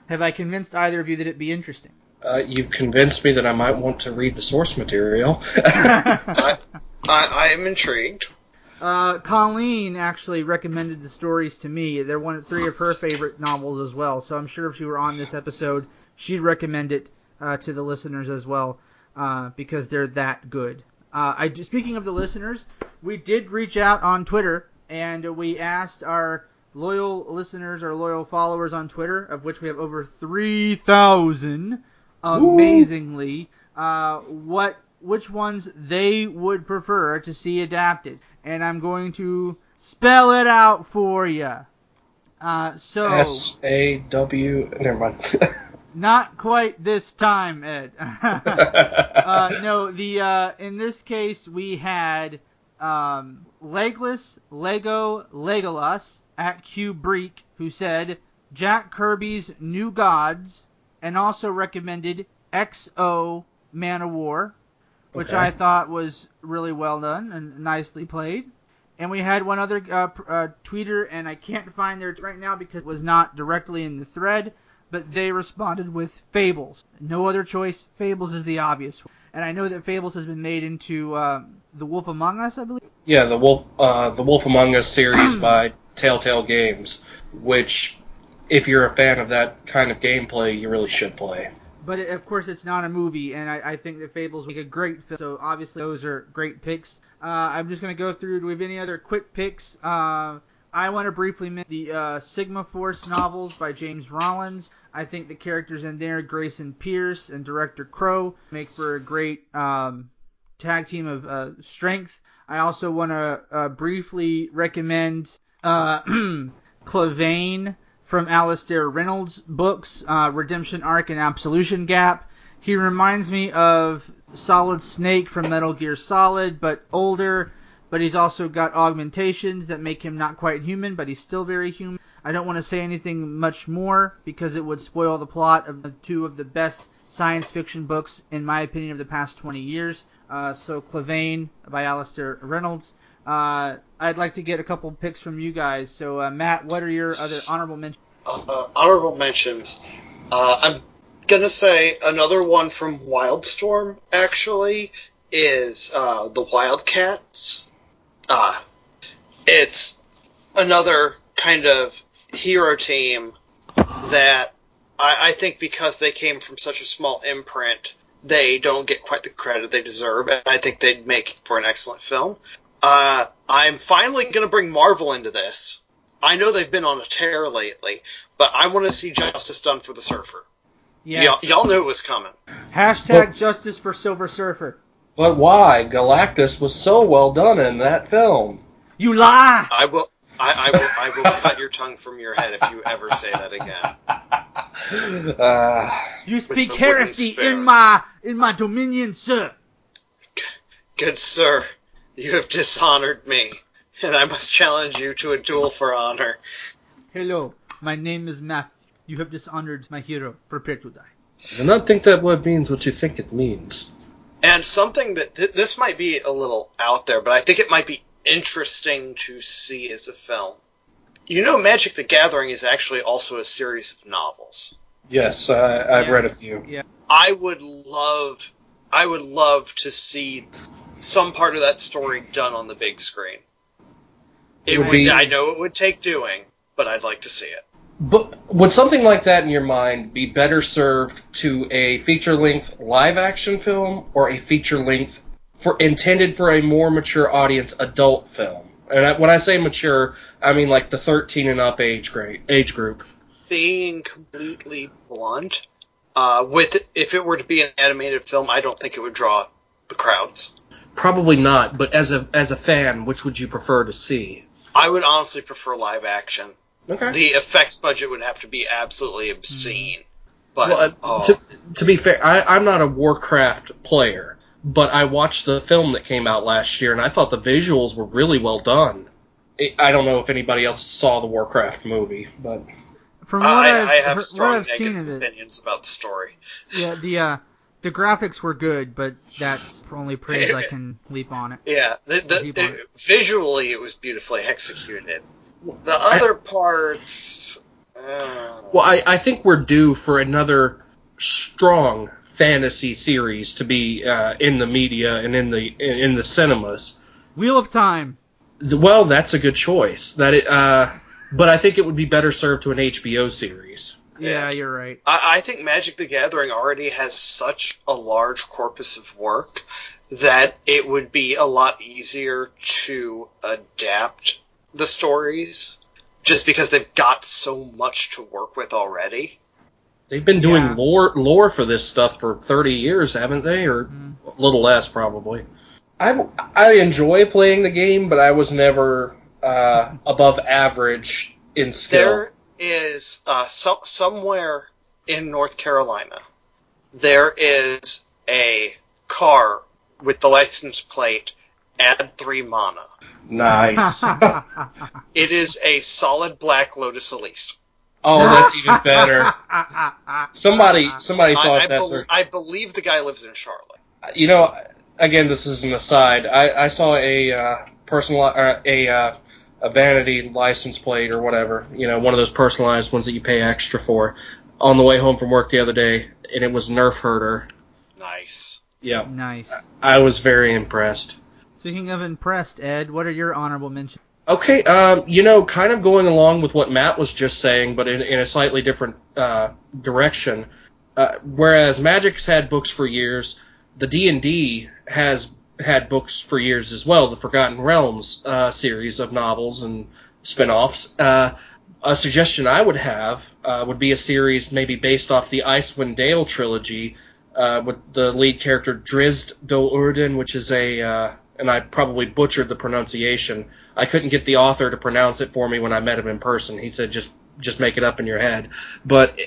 Have I convinced either of you that it'd be interesting? Uh, you've convinced me that I might want to read the source material. I, I, I am intrigued. Uh, Colleen actually recommended the stories to me. They're one, of three of her favorite novels as well. So I'm sure if she were on this episode, she'd recommend it uh, to the listeners as well uh, because they're that good. Uh, I speaking of the listeners, we did reach out on Twitter and we asked our loyal listeners, our loyal followers on Twitter, of which we have over three thousand amazingly uh, what which ones they would prefer to see adapted, and I'm going to spell it out for you. Uh, so S A W. Never mind. not quite this time, Ed. uh, no, the uh, in this case we had um, Legless Lego Legolas at Kubrick, who said Jack Kirby's New Gods and also recommended XO Man of War, which Okay. I thought was really well done and nicely played. And we had one other uh, uh, tweeter, and I can't find their right now because it was not directly in the thread, but they responded with Fables. No other choice. Fables is the obvious one. And I know that Fables has been made into um, The Wolf Among Us, I believe. yeah, the Wolf, uh, the Wolf Among Us series by Telltale Games, which, if you're a fan of that kind of gameplay, you really should play. But of course, it's not a movie, and I, I think that Fables make a great film. So obviously, those are great picks. Uh, I'm just going to go through. Do we have any other quick picks? Uh, I want to briefly mention the uh, Sigma Force novels by James Rollins. I think the characters in there, Grayson Pierce and Director Crowe, make for a great um, tag team of uh, strength. I also want to uh, briefly recommend uh, Clavain from Alastair Reynolds' books, uh, Redemption Ark and Absolution Gap. He reminds me of Solid Snake from Metal Gear Solid, but older. But he's also got augmentations that make him not quite human, but he's still very human. I don't want to say anything much more because it would spoil the plot of the two of the best science fiction books, in my opinion, of the past 20 years. Uh, so, Clavain by Alastair Reynolds. Uh, I'd like to get a couple picks from you guys. So, uh, Matt, what are your other honorable mentions? Uh, honorable mentions. Uh, I'm gonna say another one from Wildstorm actually is uh, the Wildcats. Uh, it's another kind of hero team that I, I think because they came from such a small imprint, they don't get quite the credit they deserve, and I think they'd make for an excellent film. Uh, I'm finally going to bring Marvel into this. I know they've been on a tear lately, but I want to see justice done for the Surfer. Yes. Y'all, y'all knew it was coming. Hashtag justice for Silver Surfer. But why? Galactus was so well done in that film. You lie! I will. I, I will. I will cut your tongue from your head if you ever say that again. Uh, You speak heresy in my in my dominion, sir. Good sir, you have dishonored me, and I must challenge you to a duel for honor. Hello, my name is Matthew. You have dishonored my hero. Prepare to die. I do not think that word means what you think it means. And something that th- this might be a little out there, but I think it might be interesting to see as a film. You know, Magic the Gathering is actually also a series of novels. Yes, I, I've read a few. Yeah. I would love, I would love to see some part of that story done on the big screen. It, It would would. be- I know it would take doing, but I'd like to see it. But would something like that in your mind be better served to a feature-length live-action film or a feature-length for intended for a more mature audience adult film? And I, when I say mature, I mean like the 13 and up age grade, age group. Being completely blunt, uh, with if it were to be an animated film, I don't think it would draw the crowds. Probably not, but as a as a fan, which would you prefer to see? I would honestly prefer live action. Okay. The effects budget would have to be absolutely obscene. But Well, uh, oh, to, to be fair, I, I'm not a Warcraft player, but I watched the film that came out last year, and I thought the visuals were really well done. I I don't know if anybody else saw the Warcraft movie, but From what I, I've, I have heard- strong what I've seen negative of it, opinions about the story. yeah, the uh, the graphics were good, but that's only praise I can leap on it. Yeah, the, the, Keep on it- visually it was beautifully executed. The I- other parts, uh, well, I, I think we're due for another strong fantasy series to be uh, in the media and in the in, in the cinemas. Wheel of Time. Well, that's a good choice. That it, uh, but I think it would be better served to an HBO series. Yeah, you're right. I, I think Magic the Gathering already has such a large corpus of work that it would be a lot easier to adapt the stories just because they've got so much to work with already. They've been doing Yeah. lore lore for this stuff for 30 years, haven't they? Or Mm. a little less, probably. I I enjoy playing the game, but I was never uh, above average in skill. There is uh, so, somewhere in North Carolina, there is a car with the license plate add three mana. Nice. It is a solid black Lotus Elise. oh, that's even better. Somebody somebody thought I, that's bel I believe the guy lives in Charlotte. you know. Again, this is an aside. I, I saw a uh, personal uh, a uh, a vanity license plate or whatever. You know, one of those personalized ones that you pay extra for. On the way home from work the other day, and it was Nerf herder. Nice. Yeah, nice. I was very impressed. Speaking of impressed, Ed, what are your honorable mentions? Okay, um, you know, kind of going along with what Matt was just saying, but in, in a slightly different uh, direction. Uh, whereas Magic's had books for years, the D and D has had books for years as well. The Forgotten Realms uh, series of novels and spin-offs. Uh, a suggestion I would have uh, would be a series maybe based off the Icewind Dale trilogy, uh, with the lead character Drizzt Do'Urden, which is a uh, and I probably butchered the pronunciation. I couldn't get the author to pronounce it for me when I met him in person. He said just just make it up in your head. But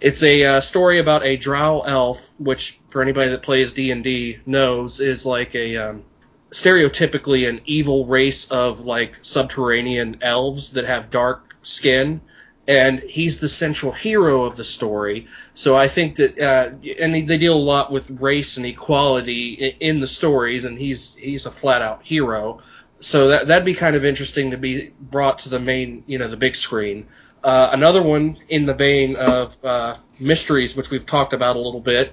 it's a uh, story about a drow elf, which for anybody that plays D and D knows is like a um, stereotypically an evil race of like subterranean elves that have dark skin. And he's the central hero of the story. So I think that, uh, and they deal a lot with race and equality in the stories, and he's he's a flat out hero. So that that'd be kind of interesting to be brought to the main, you know, the big screen. Uh, another one in the vein of uh, mysteries, which we've talked about a little bit.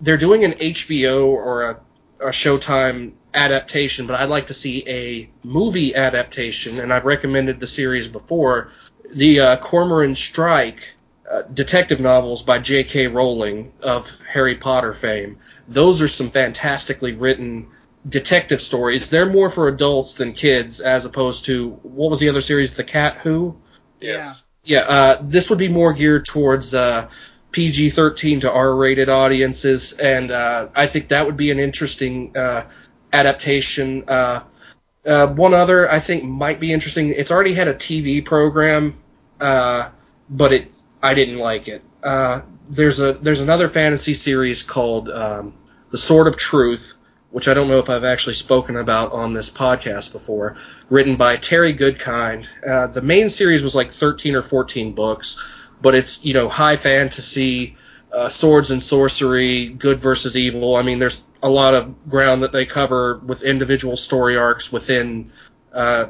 They're doing an HBO or a, a Showtime adaptation, but I'd like to see a movie adaptation, and I've recommended the series before. The uh, Cormoran Strike uh, detective novels by J.K. Rowling of Harry Potter fame. Those are some fantastically written detective stories. They're more for adults than kids, as opposed to what was the other series, The Cat Who? Yes. Yeah, uh, this would be more geared towards uh, PG 13 to R rated audiences, and uh, I think that would be an interesting uh, adaptation. Uh, uh, one other I think might be interesting. It's already had a TV program, but it I didn't like it. There's a there's another fantasy series called um, The Sword of Truth, which I don't know if I've actually spoken about on this podcast before, written by Terry Goodkind. Uh, the main series was like 13 or 14 books, but it's you know high fantasy, uh, swords and sorcery, good versus evil. I mean, there's a lot of ground that they cover with individual story arcs within, uh,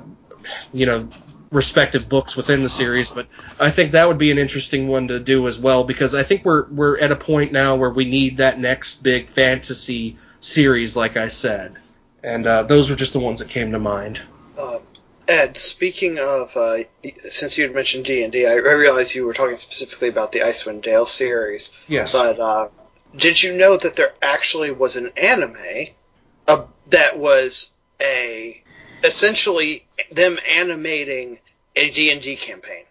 you know, respective books within the series. But I think that would be an interesting one to do as well because I think we're we're at a point now where we need that next big fantasy series, like I said, and uh, those were just the ones that came to mind. Uh, Ed, speaking of, uh, since you had mentioned D and I realized you were talking specifically about the Icewind Dale series. Yes. But uh, did you know that there actually was an anime uh, that was a essentially them animating a D and D campaign?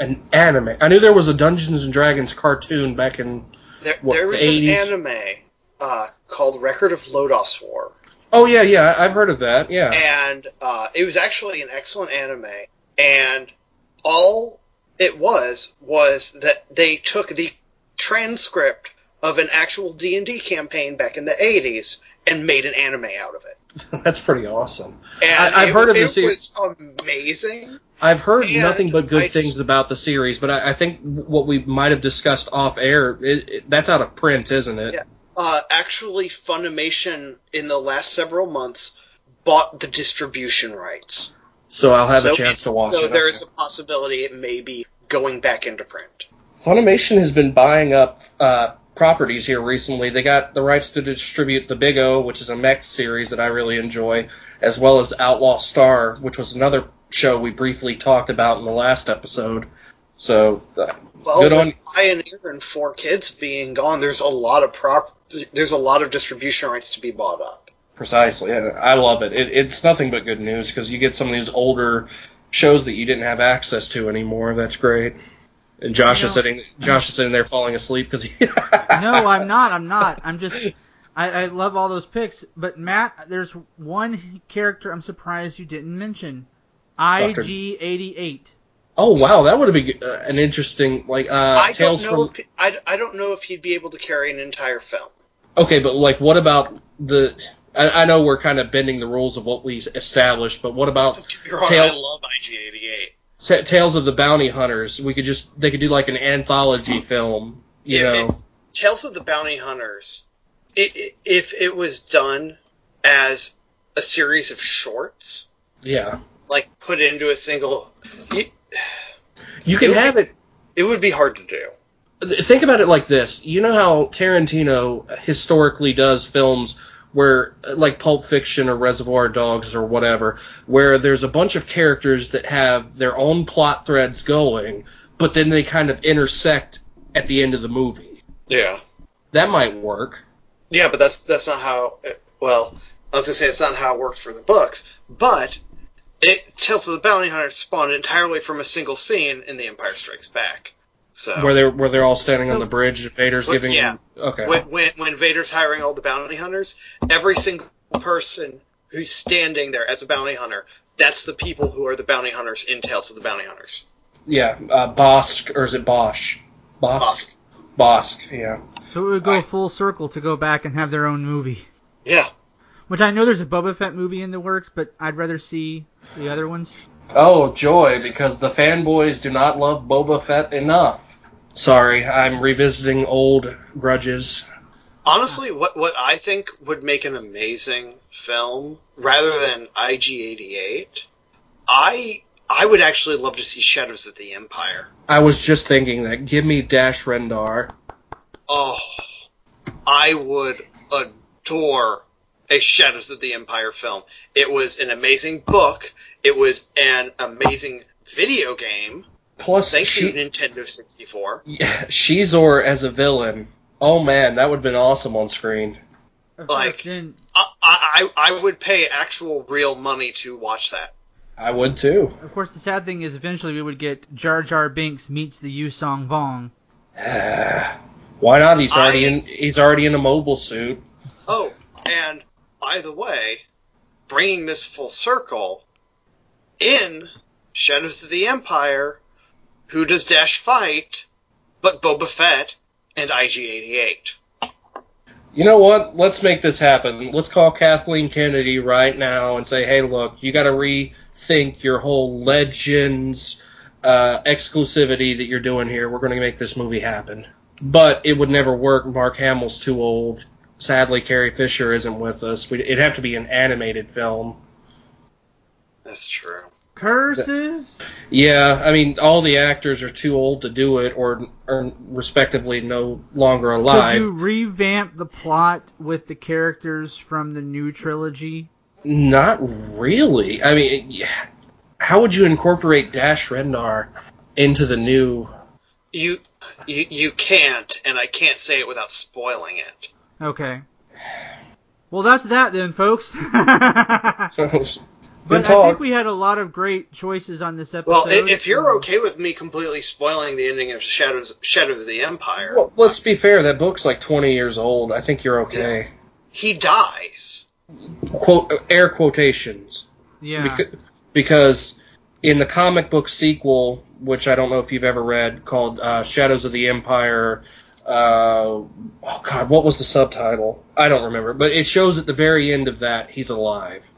An anime. I knew there was a Dungeons and Dragons cartoon back in. There, What, there was the an 80s? anime uh, called Record of Lodoss War. Oh yeah, yeah, I've heard of that. Yeah. and uh, it was actually an excellent anime. And all it was was that they took the transcript of an actual D and D campaign back in the '80s and made an anime out of it. That's pretty awesome. And I- I've it, heard of the it was amazing. I've heard And nothing but good I- things about the series, but I, I think what we might have discussed off air, it, it, that's out of print, isn't it? Yeah. Uh, actually, Funimation in the last several months bought the distribution rights. So I'll have so a chance to watch so it. So there is Okay. a possibility it may be going back into print. Funimation has been buying up uh, properties here recently. They got the rights to distribute the Big O, which is a mech series that I really enjoy, as well as Outlaw Star, which was another show we briefly talked about in the last episode. So uh, Well, Good on- Pioneer and Four Kids being gone, there's a lot of prop. There's a lot of distribution rights to be bought up. Precisely. and I love it. it. It's nothing but good news because you get some of these older shows that you didn't have access to anymore. That's great. And Josh is sitting. Josh is sitting there falling asleep because he. no, I'm not. I'm not. I'm just. I, I love all those picks, but Matt, there's one character I'm surprised you didn't mention. IG88. Oh wow, that would have been uh, an interesting like uh, I don't tales know. from. If, I, I don't know if he'd be able to carry an entire film. Okay, but like, what about the? I, I know we're kind of bending the rules of what we established, but what about You're right, I love IG88. Ta- Tales of the Bounty Hunters? We could just they could do like an anthology film, you Yeah, know. Tales of the Bounty Hunters. i i if it was done as a series of shorts, yeah, like put into a single, it, you can It have it. it would be hard to do. Think about it like this. You know how Tarantino historically does films where like Pulp Fiction or Reservoir Dogs or whatever, where there's a bunch of characters that have their own plot threads going, but then they kind of intersect at the end of the movie. Yeah. That might work. Yeah, but that's that's not how. It, well, I was gonna say it's not how it works for the books, but it Tales of the Bounty Hunter spawned entirely from a single scene in The Empire Strikes Back. So Where they're where they're all standing on the bridge, Vader's But giving yeah. them okay. when, when when Vader's hiring all the bounty hunters, every single person who's standing there as a bounty hunter, that's the people who are the bounty hunters in Tales of the Bounty Hunters. yeah, uh, Bosk or is it Bosch? Bosk. Bosk, yeah. So it would go Right. full circle to go back and have their own movie. Yeah. Which I know there's a Boba Fett movie in the works, but I'd rather see the other ones. Oh, joy, because the fanboys do not love Boba Fett enough. Sorry, I'm revisiting old grudges. Honestly, what what I think would make an amazing film, rather than IG88, I I would actually love to see Shadows of the Empire. I was just thinking that. Give me Dash Rendar. Oh, I would adore a Shadows of the Empire film. It was an amazing book. It was an amazing video game. Plus, Thank she, you, Nintendo 64. yeah, Xizor as a villain. Oh man, that would have been awesome on screen. Like- I, I, I would pay actual real money to watch that. I would too. of course the sad thing is eventually we would get Jar Jar Binks meets the Yuuzhan Vong. Why not? He's already I- in. He's already in a mobile suit. Oh, and by the way, bringing this full circle, in Shadows of the Empire, who does Dash fight but Boba Fett and IG-88? You know what? Let's make this happen. Let's call Kathleen Kennedy right now and say, "Hey, look, you got to rethink your whole Legends uh, exclusivity that you're doing here. We're going to make this movie happen." But it would never work. Mark Hamill's too old. Sadly, Carrie Fisher isn't with us. We'd, it'd have to be an animated film. That's true. Curses. Yeah, I mean, all the actors are too old to do it, or, or respectively, no longer alive. Could alive. you revamp the plot with the characters from the new trilogy? Not really. I mean, how would you incorporate Dash Rendar into the new? You, you, you can't, and I can't say it without spoiling it. Okay. Well, that's that then, folks. Good but I think we had a lot of great choices on this episode. Well, if you're okay with me completely spoiling the ending of Shadows, Shadow of the Empire, Well, let's be fair. That book's like 20 years old. I think you're okay. he dies. Quote air quotations. yeah. Beca- because in the comic book sequel, which I don't know if you've ever read, called uh, Shadows of the Empire. Uh, oh God, what was the subtitle? I don't remember, but it shows at the very end of that he's alive,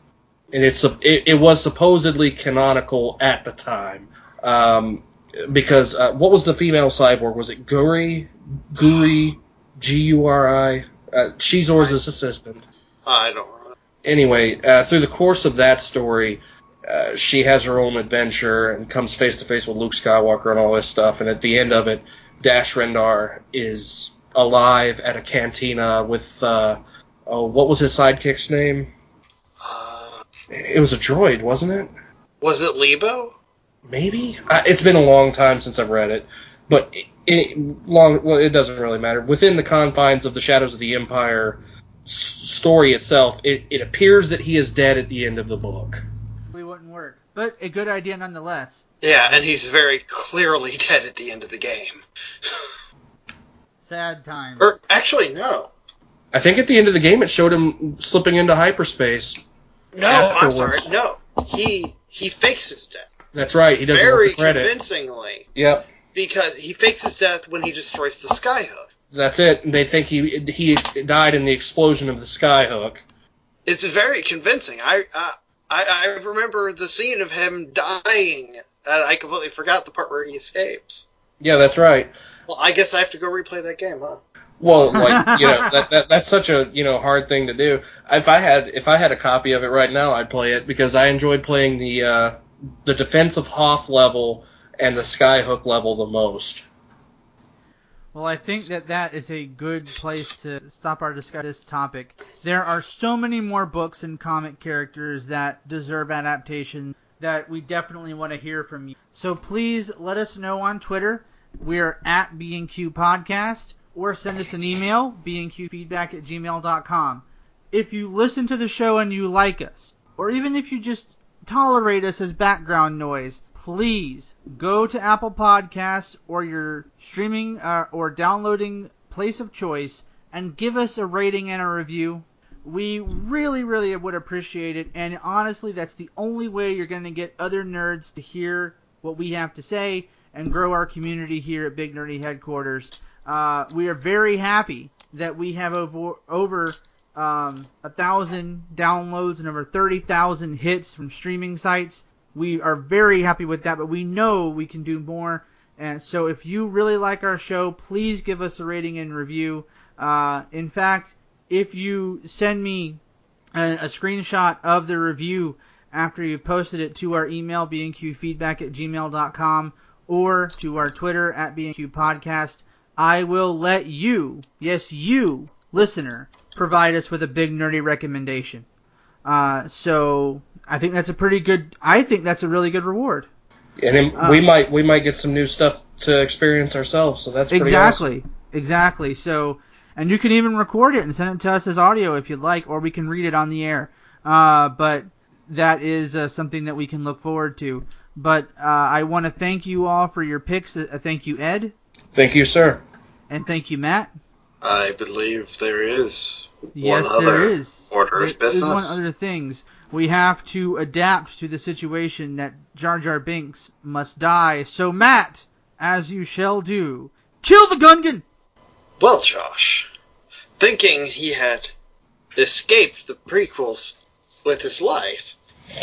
and it's it, it was supposedly canonical at the time. Um, because uh, what was the female cyborg? Was it Guri? Guri? G U R I? Uh, Xizor's assistant I don't know. anyway, uh, through the course of that story, uh, she has her own adventure and comes face to face with Luke Skywalker and all this stuff. And at the end of it, Dash Rendar is alive at a cantina with, uh, oh, what was his sidekick's name? It was a droid, wasn't it? was it Leebo? Maybe. Uh, it's been a long time since I've read it, but it, it, long. Well, it doesn't really matter. Within the confines of the Shadows of the Empire s- story itself, it, it appears that he is dead at the end of the book. We wouldn't work. But a good idea nonetheless. Yeah, and he's very clearly dead at the end of the game. Sad times. Or actually, no. I think at the end of the game, it showed him slipping into hyperspace. No, I'm sorry. No, he he fakes his death That's right. He doesn't very the convincingly Yep. because he fakes his death when he destroys the skyhook. That's it. They think he he died in the explosion of the skyhook. It's very convincing. I uh, I, I remember the scene of him dying, and I completely forgot the part where he escapes. Yeah, that's right. Well, I guess I have to go replay that game, huh? Well, like you know, that, that that's such a you know hard thing to do. If I had if I had a copy of it right now, I'd play it because I enjoyed playing the uh, the Defense of Hoth level and the Skyhook level the most. Well, I think that that is a good place to stop our discussion this topic. There are so many more books and comic characters that deserve adaptation that we definitely want to hear from you. So please let us know on Twitter. We are at B&Q Podcast or send us an email, bnqfeedback at gmail.com. If you listen to the show and you like us, or even if you just tolerate us as background noise, please go to Apple Podcasts or your streaming uh, or downloading place of choice and give us a rating and a review. We really, really would appreciate it. And honestly, that's the only way you're going to get other nerds to hear what we have to say and grow our community here at Big Nerdy Headquarters. Uh, we are very happy that we have over over um, a thousand downloads and over thirty thousand hits from streaming sites. We are very happy with that, but we know we can do more. And so, if you really like our show, please give us a rating and review. Uh, in fact, if you send me a, a screenshot of the review after you've posted it to our email, bnqfeedback at gmail.com, or to our Twitter at BNQ Podcast, I will let you, yes, you, listener, provide us with a big nerdy recommendation. Uh, so I think that's a pretty good. I think that's a really good reward. And Uh, we might we might get some new stuff to experience ourselves. So that's pretty exactly, exactly. So, and you can even record it and send it to us as audio if you'd like, or we can read it on the air. Uh, but that is uh, something that we can look forward to. But uh, I want to thank you all for your picks. Uh, thank you, Ed. Thank you, sir. And thank you, Matt. I believe there is Yes, one there other is. order There of business. is one other things. We have to adapt to the situation that Jar Jar Binks must die. So Matt, as you shall do, kill the Gungan. Well, Josh, thinking he had escaped the prequels with his life,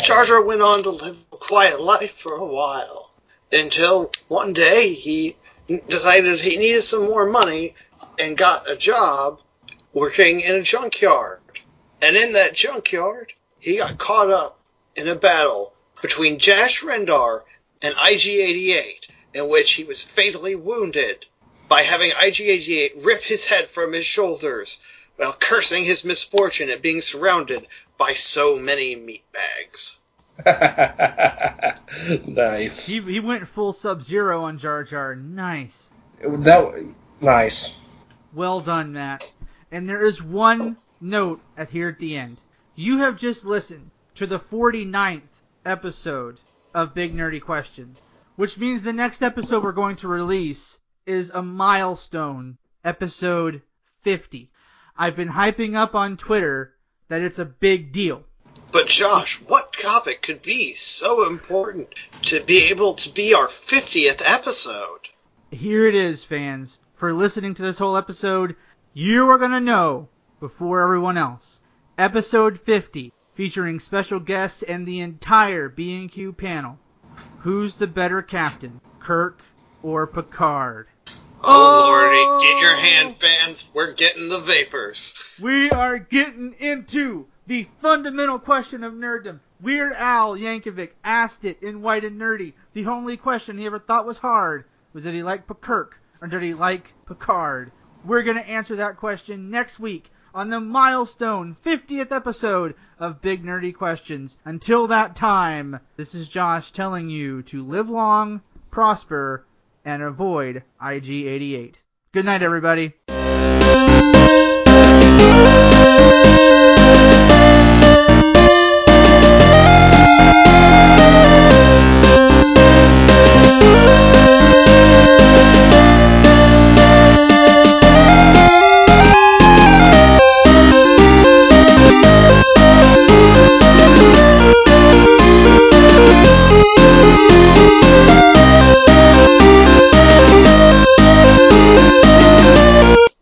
Jar Jar went on to live a quiet life for a while. Until one day he decided he needed some more money and got a job working in a junkyard. And in that junkyard, he got caught up in a battle between Dash Rendar and IG-88, in which he was fatally wounded by having IG-88 rip his head from his shoulders while cursing his misfortune at being surrounded by so many meatbags. nice. He, he went full Sub Zero on Jar Jar. Nice. That nice. Well done, Matt. And there is one note at here at the end. You have just listened to the 49th episode of Big Nerdy Questions, which means the next episode we're going to release is a milestone, episode 50. I've been hyping up on Twitter that it's a big deal. But Josh, what topic could be so important to be able to be our 50th episode? Here it is, fans. For listening to this whole episode, you are going to know before everyone else. Episode 50, featuring special guests and the entire B&Q panel. Who's the better captain, Kirk or Picard? Oh, lordy, get your hand, fans. We're getting the vapors. We are getting into the fundamental question of nerddom. Weird Al Yankovic asked it in White and Nerdy. The only question he ever thought was hard was did he like Kirk or did he like Picard? We're going to answer that question next week on the milestone 50th episode of Big Nerdy Questions. Until that time, this is Josh telling you to live long, prosper, and avoid IG88. Good night, everybody.